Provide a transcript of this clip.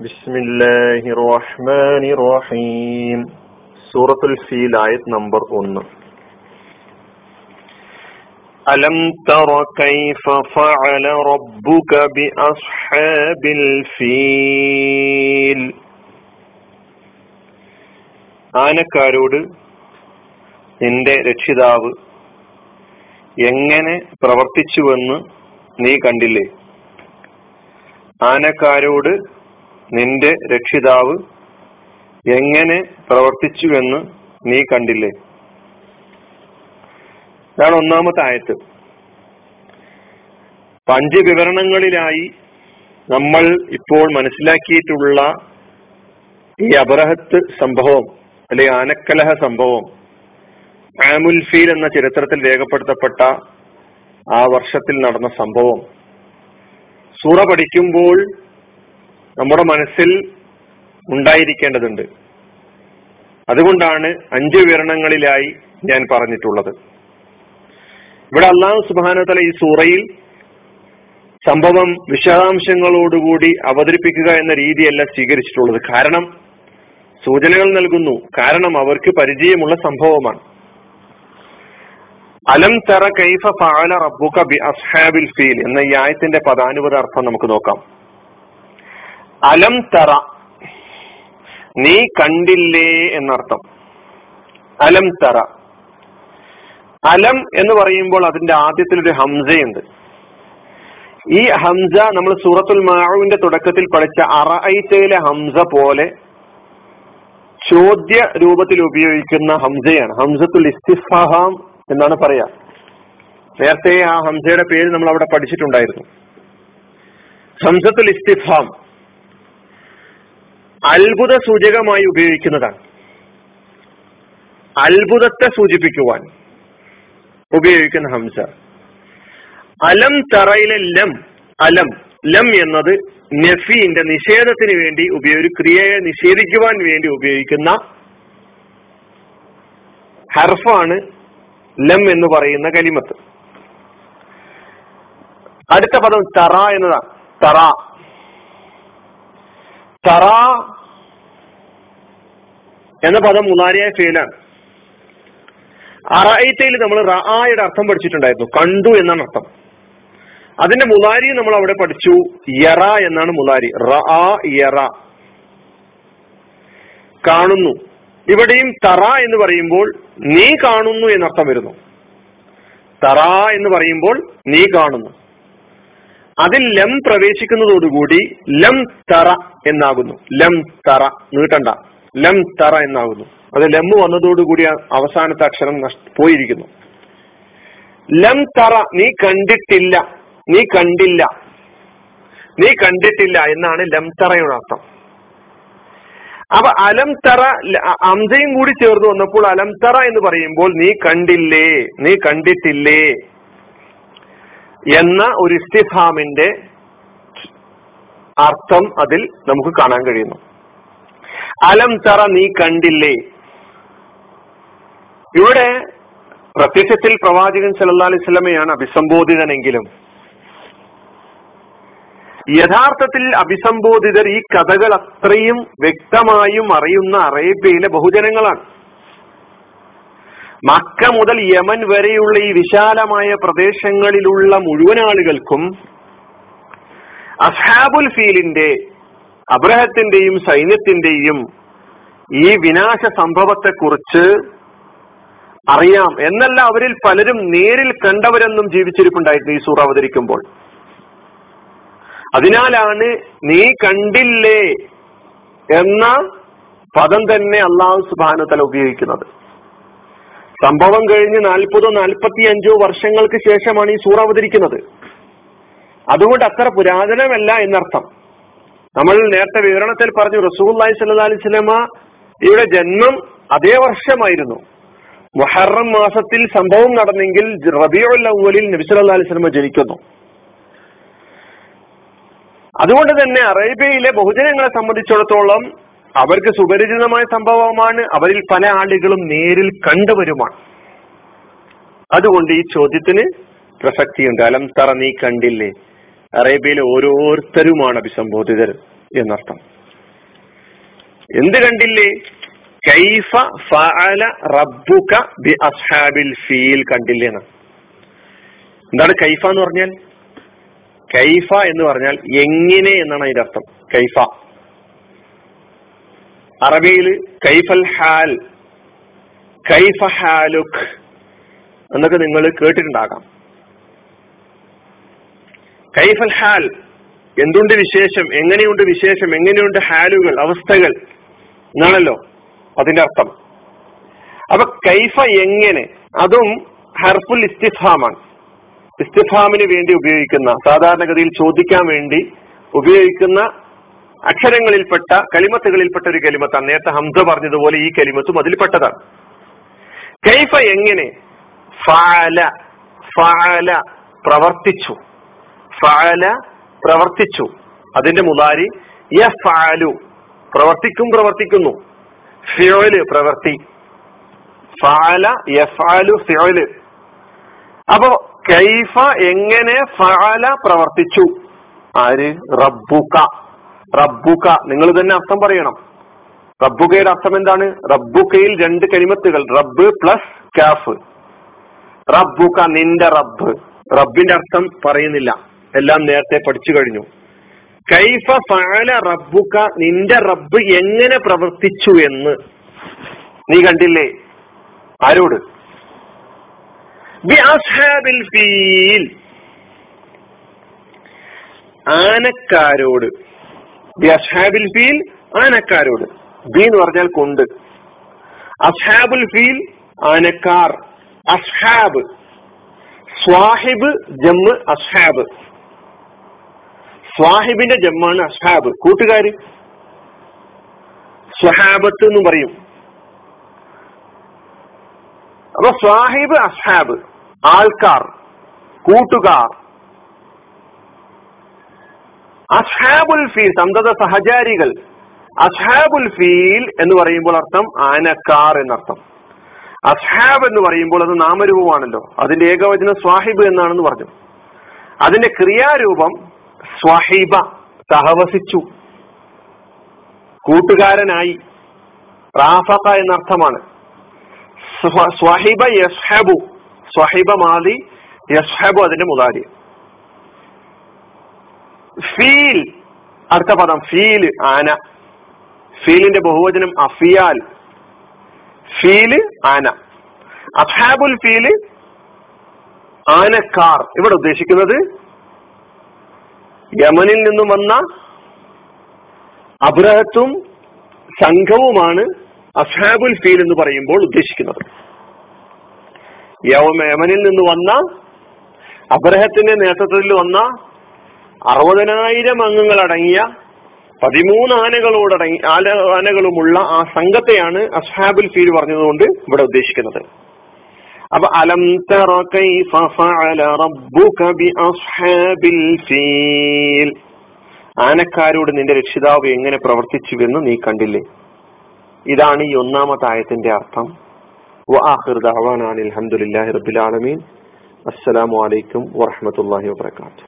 بسم الله الرحمن الرحيم سورة الفيل آية نمبر 1 ألم تر كيف فعل ربك بأصحاب الفيل ആനക്കാരോട് നിന്റെ രക്ഷിതാവ് എങ്ങനെ പ്രവർത്തിച്ചുവെന്ന് നീ കണ്ടില്ലേ ആനക്കാരോട് നിന്റെ രക്ഷിതാവ് എങ്ങനെ പ്രവർത്തിച്ചുവെന്ന് നീ കണ്ടില്ലേ? ഇതാണ് ഒന്നാമത്തെ ആയത്ത്. പഞ്ച് വിവരണങ്ങളിലായി നമ്മൾ ഇപ്പോൾ മനസ്സിലാക്കിയിട്ടുള്ള ഈ അബറഹത്ത് സംഭവം അല്ലെ ആനക്കലഹ സംഭവം ആമുൽഫീൽ എന്ന ചരിത്രത്തിൽ രേഖപ്പെടുത്തപ്പെട്ട ആ വർഷത്തിൽ നടന്ന സംഭവം. സൂറ പഠിക്കുമ്പോൾ നമ്മുടെ മനസ്സിൽ ഉണ്ടായിരിക്കേണ്ടതുണ്ട്. അതുകൊണ്ടാണ് അഞ്ച് വിവരണങ്ങളിലായി ഞാൻ പറഞ്ഞിട്ടുള്ളത്. ഇവിടെ അള്ളാഹു സുബാനത്തല ഈ സൂറയിൽ സംഭവം വിശദാംശങ്ങളോടുകൂടി അവതരിപ്പിക്കുക എന്ന രീതിയല്ല സ്വീകരിച്ചിട്ടുള്ളത്. കാരണം സൂചനകൾ നൽകുന്നു. കാരണം അവർക്ക് പരിചയമുള്ള സംഭവമാണ്. അലം തറ കൈഫ ഫാല റബ്ബുക ബി അസ്ഹാബിൽ ഫീൽ എന്ന ഈ ആയത്തിന്റെ പദാനുപത അർത്ഥം നമുക്ക് നോക്കാം. അലം തറ. നീ കണ്ടില്ലേ എന്നർത്ഥം. അലം തറ. അലം എന്ന് പറയുമ്പോൾ അതിന്റെ ആദ്യത്തിൽ ഒരു ഹംസയുണ്ട്. ഈ ഹംസ നമ്മൾ സൂറത്തുൽ മാവുവിന്റെ തുടക്കത്തിൽ പഠിച്ച അറൈത്തയിലെ ഹംസ പോലെ ചോദ്യ രൂപത്തിൽ ഉപയോഗിക്കുന്ന ഹംസയാണ്. ഹംസത്തുൽ ഇസ്തിഫാം എന്നാണ് പറയാ. നേരത്തെ ആ ഹംസയുടെ പേര് നമ്മൾ അവിടെ പഠിച്ചിട്ടുണ്ടായിരുന്നു. ഹംസത്തുൽ ഇസ്തിഫാം അത്ഭുത സൂചകമായി ഉപയോഗിക്കുന്നതാണ്. അത്ഭുതത്തെ സൂചിപ്പിക്കുവാൻ ഉപയോഗിക്കുന്ന ഹംസ. അലം തറയിലെ ലം അലം ലം എന്നത് നഫീന്റെ നിഷേധത്തിന് വേണ്ടി ഉപയോഗി ക്രിയയെ നിഷേധിക്കുവാൻ വേണ്ടി ഉപയോഗിക്കുന്ന ഹർഫാണ് ലം എന്ന് പറയുന്ന കലിമത്ത്. അടുത്ത പദം തറ എന്നതാണ്. തറ. തറ എന്ന പദം മുതാരിയായ ഫേലാണ്. അറായിത്തയിൽ നമ്മൾ റആയുടെ അർത്ഥം പഠിച്ചിട്ടുണ്ടായിരുന്നു. കണ്ടു എന്നാണ് അർത്ഥം. അതിന്റെ മുലാരി നമ്മൾ അവിടെ പഠിച്ചു. യറ എന്നാണ് മുലാരി റആ യറ. കാണുന്നു. ഇവിടെയും തറ എന്ന് പറയുമ്പോൾ നീ കാണുന്നു എന്നർത്ഥം വരുന്നു. തറ എന്ന് പറയുമ്പോൾ നീ കാണുന്നു. അതിൽ ലം പ്രവേശിക്കുന്നതോടുകൂടി ലം തറ എന്നാകുന്നു. ലം തറ. നീട്ടണ്ട ലം തറ എന്നാകുന്നു അത് ലം വന്നതോടുകൂടി അവസാനത്തെ അക്ഷരം പോയിരിക്കുന്നു. ലം തറ നീ കണ്ടിട്ടില്ല നീ കണ്ടില്ല നീ കണ്ടിട്ടില്ല എന്നാണ് ലം തറയുടെ അർത്ഥം. അപ്പൊ അലം തറ അംസയും കൂടി ചേർന്ന് വന്നപ്പോൾ അലം തറ എന്ന് പറയുമ്പോൾ നീ കണ്ടില്ലേ നീ കണ്ടിട്ടില്ലേ എന്ന ഒരു ഇസ്തിഫാമിന്റെ അർത്ഥം അതിൽ നമുക്ക് കാണാൻ കഴിയുന്നു. അലം തറ നീ കണ്ടില്ലേ? ഇവിടെ പ്രത്യക്ഷത്തിൽ പ്രവാചകൻ സല്ലാ അലൈഹി സ്വലമയാണ് അഭിസംബോധിതനെങ്കിലും. യഥാർത്ഥത്തിൽ അഭിസംബോധിതർ ഈ കഥകൾ അത്രയും വ്യക്തമായും അറിയുന്ന അറേബ്യയിലെ ബഹുജനങ്ങളാണ്. മക്ക മുതൽ യമൻ വരെയുള്ള ഈ വിശാലമായ പ്രദേശങ്ങളിലുള്ള മുഴുവൻ ആളുകൾക്കും അസ്ഹാബുൽ ഫീലിന്റെ അബ്രഹത്തിന്റെയും സൈന്യത്തിന്റെയും ഈ വിനാശ സംഭവത്തെക്കുറിച്ച് അറിയാം. എന്നല്ല അവരിൽ പലരും നേരിൽ കണ്ടവരെന്നും ജീവിച്ചിരിപ്പുണ്ടായിരുന്നു ഈ സൂറ അവതരിക്കുമ്പോൾ. അതിനാലാണ് നീ കണ്ടില്ലേ എന്ന പദം തന്നെ അള്ളാഹു സുബാനുതല ഉപയോഗിക്കുന്നത്. സംഭവം കഴിഞ്ഞ് നാൽപ്പതോ നാൽപ്പത്തി അഞ്ചോ വർഷങ്ങൾക്ക് ശേഷമാണ് ഈ സൂറ അവതരിക്കുന്നത്. അതുകൊണ്ട് അത്ര പുരാതനമല്ല എന്നർത്ഥം. നമ്മൾ നേരത്തെ വിവരണത്തിൽ പറഞ്ഞു റസൂല്ലായി സല്ലാ അലൈഹി സ്വലമ ഇവിടെ ജന്മം അതേ വർഷമായിരുന്നു. മുഹറം മാസത്തിൽ സംഭവം നടന്നെങ്കിൽ റബിയുൽ നബി സല്ലാ അലൈഹി സ്വലമ ജനിക്കുന്നു. അതുകൊണ്ട് തന്നെ അറേബ്യയിലെ ബഹുജനങ്ങളെ സംബന്ധിച്ചിടത്തോളം അവർക്ക് സുപരിചിതമായ സംഭവമാണ്. അവരിൽ പല ആളുകളും നേരിൽ കണ്ടുവരുമാണ്. അതുകൊണ്ട് ഈ ചോദ്യത്തിന് പ്രസക്തിയുണ്ട്. അലം തറ നീ കണ്ടില്ലേ? അറേബ്യയിലെ ഓരോരുത്തരുമാണ് അഭിസംബോധിതർ എന്നർത്ഥം. എന്ത് കണ്ടില്ലേ? കൈഫ ഫഅല റബ്ബുക ബി അസ്ഹാബിൽ ഫീൽ കണ്ടില്ലേന്ന് എന്താണ് കൈഫ എന്ന് പറഞ്ഞാൽ? കൈഫ എന്ന് പറഞ്ഞാൽ എങ്ങനെ എന്നാണ് അതിന്റെ അർത്ഥം. കൈഫ. അറബിയിൽ കൈഫൽ ഹാൽ കൈഫ ഹാലുഖ് എന്നൊക്കെ നിങ്ങൾ കേട്ടിട്ടുണ്ടാകാം. കൈഫൽ ഹാൽ. എന്തുണ്ട് വിശേഷം? എങ്ങനെയുണ്ട് വിശേഷം? എങ്ങനെയുണ്ട് ഹാലുകൾ അവസ്ഥകൾ? എന്നാണല്ലോ അതിന്റെ അർത്ഥം. അപ്പൊ കൈഫ എങ്ങനെ? അതും ഹർഫുൽ ഇസ്തിഫാമാണ്. ഇസ്തിഫാമിന് വേണ്ടി ഉപയോഗിക്കുന്ന സാധാരണഗതിയിൽ ചോദിക്കാൻ വേണ്ടി ഉപയോഗിക്കുന്ന അക്ഷരങ്ങളിൽപ്പെട്ട കലിമത്തുകളിൽപ്പെട്ട ഒരു കലിമത്താണ്. നേരത്തെ ഹംസ പറഞ്ഞതുപോലെ ഈ കലിമത്തും അതിൽപ്പെട്ടതാണ്. കൈഫ എങ്ങനെ? ഫാല ഫാല പ്രവർത്തിച്ചു. ഫാല പ്രവർത്തിച്ചു. അതിന്റെ മുതാരി യഫഅലു പ്രവർത്തിക്കും പ്രവർത്തിക്കുന്നു. ഫിയോൽ പ്രവർത്തി. ഫഅല യഫഅലു ഫിയോൽ അപ്പോ കൈഫ എങ്ങനെ ഫഅല പ്രവർത്തിച്ചു? ആര്? റബ്ബുക. റബ്ബുക. നിങ്ങൾ തന്നെ അർത്ഥം പറയണം. റബ്ബുകയുടെ അർത്ഥം എന്താണ്? റബ്ബുക്കയിൽ രണ്ട് കരിമത്തുകൾ റബ്ബ് പ്ലസ് കാഫ്. റബ്ബുക നിന്റെ റബ്ബ്. റബ്ബിന്റെ അർത്ഥം പറയുന്നില്ല. എല്ലാം നേരത്തെ പഠിച്ചു കഴിഞ്ഞു. കൈഫ ഫാല റബ്ബുക നിന്റെ റബ്ബ് എങ്ങനെ പ്രവർത്തിച്ചു എന്ന്. നീ കണ്ടില്ലേ? ആരോട്? ഫീൽ. ആനക്കാരോട്. അസ്ഹാബിൽ ഫീൽ ആനക്കാരോട്. ബി എന്ന് പറഞ്ഞാൽ കൊണ്ട്. അസ്ഹാബുൽ ഫീൽ ആനക്കാർ. അസ്ഹാബ്. സ്വാഹിബ് ജമ്മ് അസ്ഹാബ്. സ്വാഹിബിന്റെ ജമ്മാണ് അസ്ഹാബ്. കൂട്ടുകാര്? സ്വഹാബത്ത് എന്ന് പറയും. അപ്പൊ സ്വാഹിബ് അസ്ഹാബ് ആൾക്കാർ കൂട്ടുകാർ. അസ്ഹാബുൽ ഫീൽ സന്തത സഹചാരികൾ. അസ്ഹാബുൽ ഫീൽ എന്ന് പറയുമ്പോൾ അർത്ഥം ആനക്കാർ എന്നർത്ഥം. അസ്ഹാബ് എന്ന് പറയുമ്പോൾ അത് നാമരൂപമാണല്ലോ. അതിന്റെ ഏകവചനം സ്വാഹിബ് എന്നാണെന്ന് പറഞ്ഞു. അതിന്റെ ക്രിയാരൂപം സ്വാഹിബ സഹവസിച്ചു. കൂട്ടുകാരനായി. റാഫക എന്നർത്ഥമാണ്. സ്വഹിബ യസ്ഹബു. സ്വഹിബ മാലി യസ്ഹബു അതിന്റെ മുതാരി. ഫീൽ അടുത്ത പദം ഫീൽ ആന. ഫീലിന്റെ ബഹുവചനം അഫിയാൽ. ഫീൽ ആന. അഫാബുൽ ഫീൽ ആനക്കാർ. ഇവിടെ ഉദ്ദേശിക്കുന്നത് യമനിൽ നിന്നും വന്ന അബ്രഹത്തും സംഘവുമാണ് അസാബുൽ ഫീൽ എന്ന് പറയുമ്പോൾ ഉദ്ദേശിക്കുന്നത്. യമനിൽ നിന്ന് വന്ന അബ്രഹത്തിന്റെ നേതൃത്വത്തിൽ വന്ന അറുപതിനായിരം അംഗങ്ങൾ അടങ്ങിയ പതിമൂന്ന് ആനകളോടടങ്ങി ആന ആനകളുമുള്ള ആ സംഘത്തെയാണ് അസ്ഹാബുൽ ഫീൽ പറഞ്ഞതുകൊണ്ട് ഇവിടെ ഉദ്ദേശിക്കുന്നത്. അപ്പൊ അലം തറ ഫഅല റബ്ബുക ബി ഫീൽ ആനക്കാരോട് നിന്റെ രക്ഷിതാവ് എങ്ങനെ പ്രവർത്തിച്ചു എന്ന് നീ കണ്ടില്ലേ? ഇതാണ് ഈ ഒന്നാമത്തെ ആയത്തിന്റെ അർത്ഥം. വആഖിർ ദഅവാനാ അൽഹംദുലില്ലാഹി റബ്ബിൽ ആലമീൻ. അസ്സലാമു അലൈക്കും വറഹ്മത്തുള്ളാഹി വബറകാതുഹു.